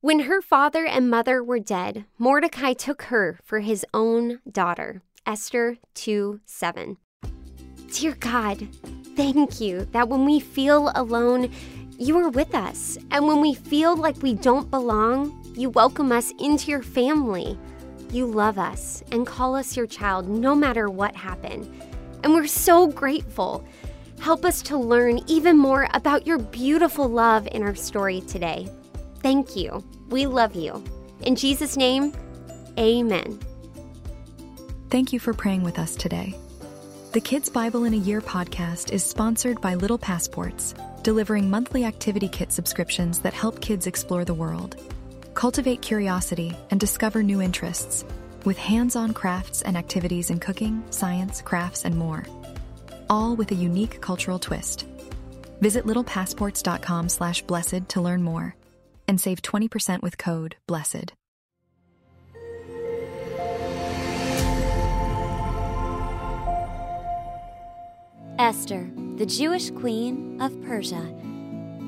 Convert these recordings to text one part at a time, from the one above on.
When her father and mother were dead, Mordecai took her for his own daughter. Esther 2 7. Dear God, thank you that when we feel alone, you are with us. And when we feel like we don't belong, you welcome us into your family. You love us and call us your child no matter what happened. And we're so grateful. Help us to learn even more about your beautiful love in our story today. Thank you. We love you. In Jesus' name, amen. Thank you for praying with us today. The Kids Bible in a Year podcast is sponsored by Little Passports, delivering monthly activity kit subscriptions that help kids explore the world, cultivate curiosity, and discover new interests, with hands on crafts and activities in cooking, science, crafts, and more, all with a unique cultural twist. Visit littlepassports.com slash blessed to learn more and save 20% with code BLESSED. Esther, the Jewish queen of Persia.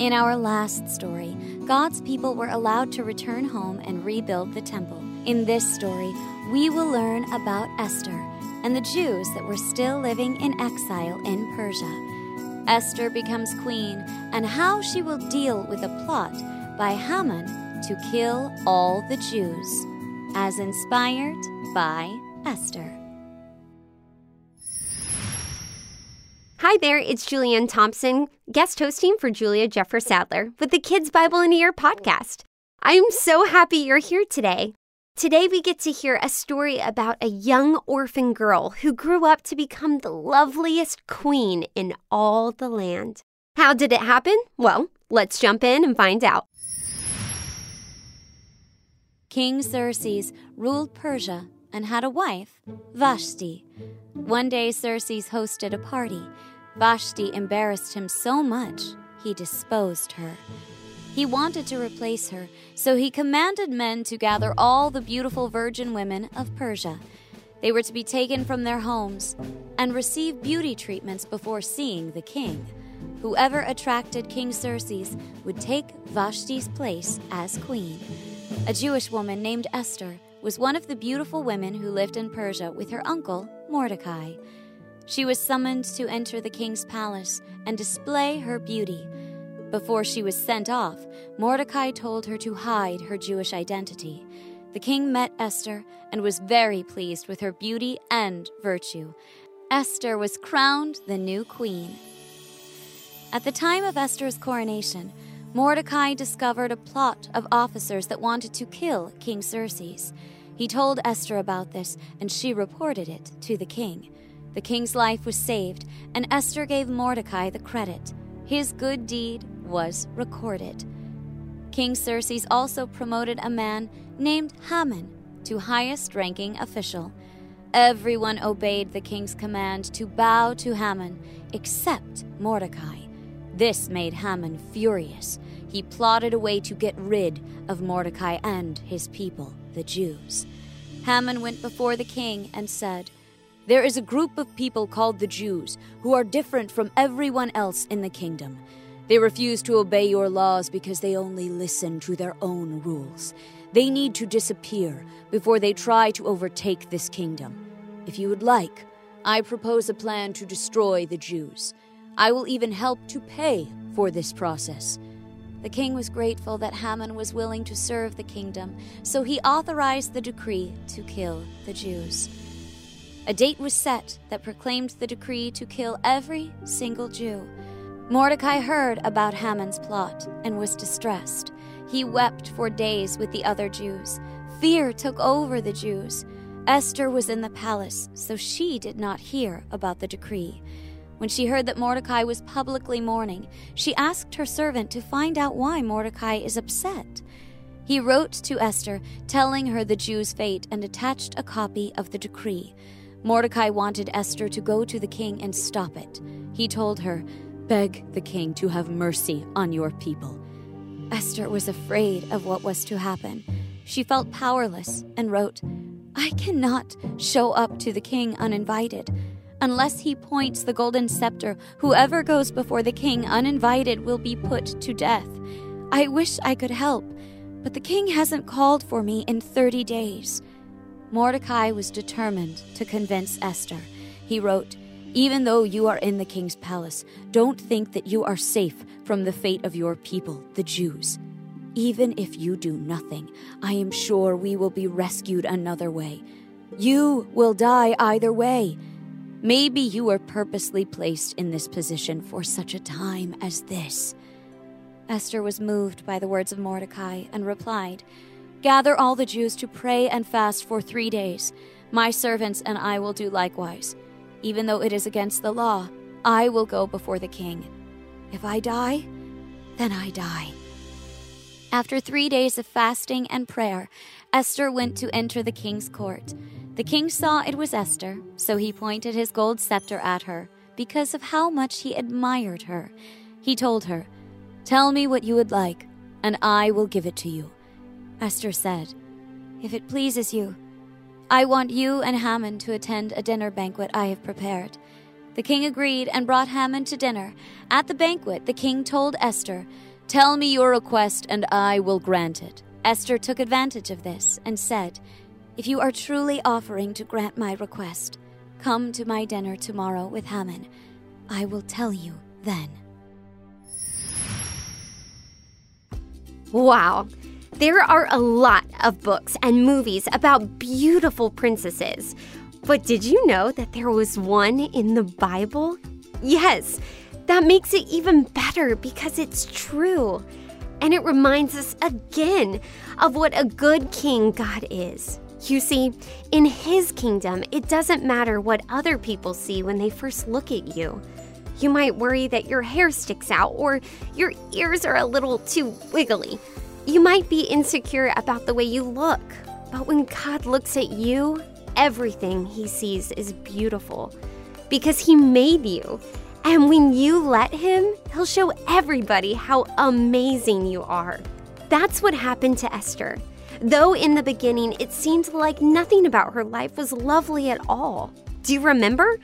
In our last story, God's people were allowed to return home and rebuild the temple. In this story, we will learn about Esther and the Jews that were still living in exile in Persia. Esther becomes queen and how she will deal with a plot by Haman to kill all the Jews, as inspired by Esther. Hi there, it's Julianne Thompson, guest hosting for Julia Jeffress Sadler with the Kids Bible in a Year podcast. I'm so happy you're here today. Today, we get to hear a story about a young orphan girl who grew up to become the loveliest queen in all the land. How did it happen? Well, let's jump in and find out. King Xerxes ruled Persia and had a wife, Vashti. One day, Xerxes hosted a party. Vashti embarrassed him so much, he disposed her. He wanted to replace her, so he commanded men to gather all the beautiful virgin women of Persia. They were to be taken from their homes and receive beauty treatments before seeing the king. Whoever attracted King Xerxes would take Vashti's place as queen. A Jewish woman named Esther was one of the beautiful women who lived in Persia with her uncle, Mordecai. She was summoned to enter the king's palace and display her beauty. Before she was sent off, Mordecai told her to hide her Jewish identity. The king met Esther and was very pleased with her beauty and virtue. Esther was crowned the new queen. At the time of Esther's coronation, Mordecai discovered a plot of officers that wanted to kill King Xerxes. He told Esther about this, and she reported it to the king. The king's life was saved, and Esther gave Mordecai the credit. His good deed was recorded. King Xerxes also promoted a man named Haman to highest ranking official. Everyone obeyed the king's command to bow to Haman except Mordecai. This made Haman furious. He plotted a way to get rid of Mordecai and his people, the Jews. Haman went before the king and said, There is a group of people called the Jews who are different from everyone else in the kingdom. They refuse to obey your laws because they only listen to their own rules. They need to disappear before they try to overtake this kingdom. If you would like, I propose a plan to destroy the Jews. I will even help to pay for this process. The king was grateful that Haman was willing to serve the kingdom, so he authorized the decree to kill the Jews. A date was set that proclaimed the decree to kill every single Jew. Mordecai heard about Haman's plot and was distressed. He wept for days with the other Jews. Fear took over the Jews. Esther was in the palace, so she did not hear about the decree. When she heard that Mordecai was publicly mourning, she asked her servant to find out why Mordecai is upset. He wrote to Esther, telling her the Jews' fate, and attached a copy of the decree. Mordecai wanted Esther to go to the king and stop it. He told her, Beg the king to have mercy on your people. Esther was afraid of what was to happen. She felt powerless and wrote, I cannot show up to the king uninvited. Unless he points the golden scepter, whoever goes before the king uninvited will be put to death. I wish I could help, But the king hasn't called for me in 30 days. Mordecai was determined to convince Esther. He wrote, Even though you are in the king's palace, don't think that you are safe from the fate of your people, the Jews. Even if you do nothing, I am sure we will be rescued another way. You will die either way. Maybe you were purposely placed in this position for such a time as this. Esther was moved by the words of Mordecai and replied, Gather all the Jews to pray and fast for three days. My servants and I will do likewise. Even though it is against the law, I will go before the king. If I die, then I die. After three days of fasting and prayer, Esther went to enter the king's court. The king saw it was Esther, so he pointed his gold scepter at her because of how much he admired her. He told her, Tell me what you would like, and I will give it to you. Esther said, If it pleases you, I want you and Haman to attend a dinner banquet I have prepared. The king agreed and brought Haman to dinner. At the banquet, the king told Esther, Tell me your request, and I will grant it. Esther took advantage of this and said, If you are truly offering to grant my request, come to my dinner tomorrow with Haman. I will tell you then. Wow. There are a lot of books and movies about beautiful princesses. But did you know that there was one in the Bible? Yes, that makes it even better because it's true. And it reminds us again of what a good king God is. You see, in his kingdom, it doesn't matter what other people see when they first look at you. You might worry that your hair sticks out or your ears are a little too wiggly. You might be insecure about the way you look. But when God looks at you, everything he sees is beautiful because he made you. And when you let him, he'll show everybody how amazing you are. That's what happened to Esther. Though in the beginning it seemed like nothing about her life was lovely at all. Do you remember?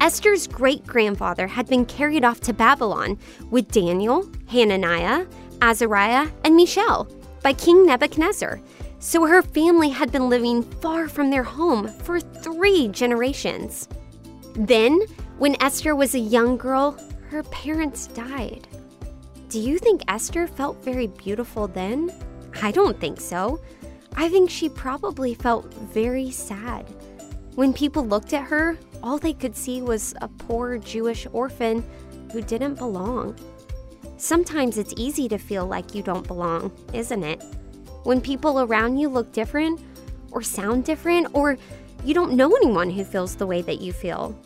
Esther's great grandfather had been carried off to Babylon with Daniel, Hananiah, Azariah, and Mishael by King Nebuchadnezzar. So her family had been living far from their home for three generations. Then, when Esther was a young girl, her parents died. Do you think Esther felt very beautiful then? I don't think so. I think she probably felt very sad. When people looked at her, all they could see was a poor Jewish orphan who didn't belong. Sometimes it's easy to feel like you don't belong, isn't it? When people around you look different, or sound different, or you don't know anyone who feels the way that you feel.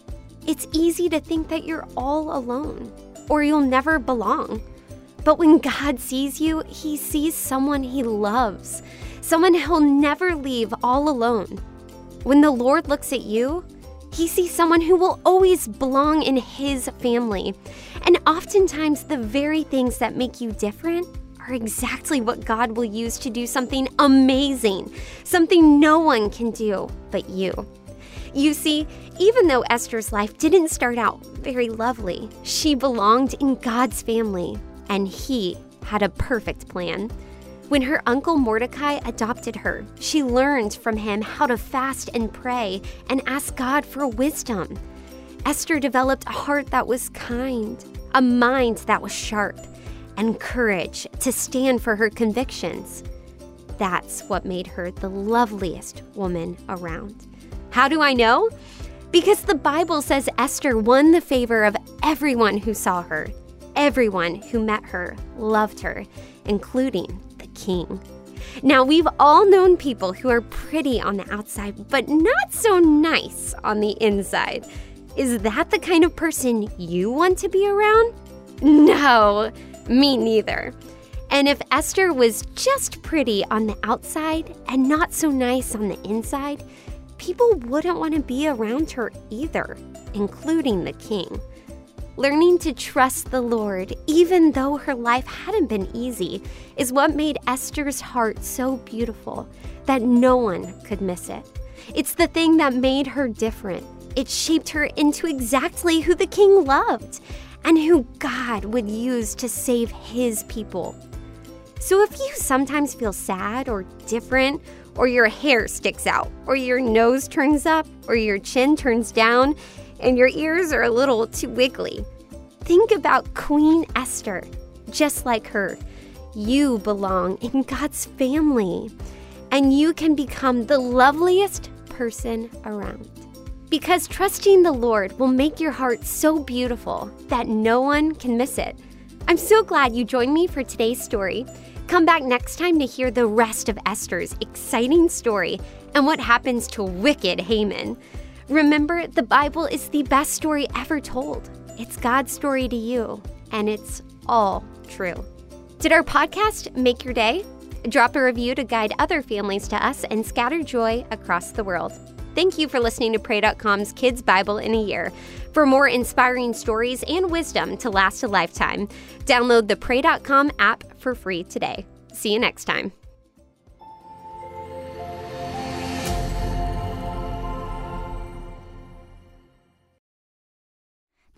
It's easy to think that you're all alone, or you'll never belong. But when God sees you, He sees someone He loves, someone He'll never leave all alone. When the Lord looks at you, he sees someone who will always belong in his family. And oftentimes, the very things that make you different are exactly what God will use to do something amazing, something no one can do but you. You see, even though Esther's life didn't start out very lovely, she belonged in God's family, and He had a perfect plan. When her uncle Mordecai adopted her, she learned from him how to fast and pray and ask God for wisdom. Esther developed a heart that was kind, a mind that was sharp, and courage to stand for her convictions. That's what made her the loveliest woman around. How do I know? Because the Bible says Esther won the favor of everyone who saw her. Everyone who met her loved her, including king. Now, we've all known people who are pretty on the outside, but not so nice on the inside. Is that the kind of person you want to be around? No, me neither. And if Esther was just pretty on the outside and not so nice on the inside, people wouldn't want to be around her either, including the king. Learning to trust the Lord, even though her life hadn't been easy, is what made Esther's heart so beautiful that no one could miss it. It's the thing that made her different. It shaped her into exactly who the king loved and who God would use to save his people. So if you sometimes feel sad or different, or your hair sticks out, or your nose turns up, or your chin turns down, and your ears are a little too wiggly, think about Queen Esther. Just like her, you belong in God's family, and you can become the loveliest person around. Because trusting the Lord will make your heart so beautiful that no one can miss it. I'm so glad you joined me for today's story. Come back next time to hear the rest of Esther's exciting story and what happens to wicked Haman. Remember, the Bible is the best story ever told. It's God's story to you, and it's all true. Did our podcast make your day? Drop a review to guide other families to us and scatter joy across the world. Thank you for listening to Pray.com's Kids Bible in a Year. For more inspiring stories and wisdom to last a lifetime, download the Pray.com app for free today. See you next time.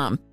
BlueNile.com.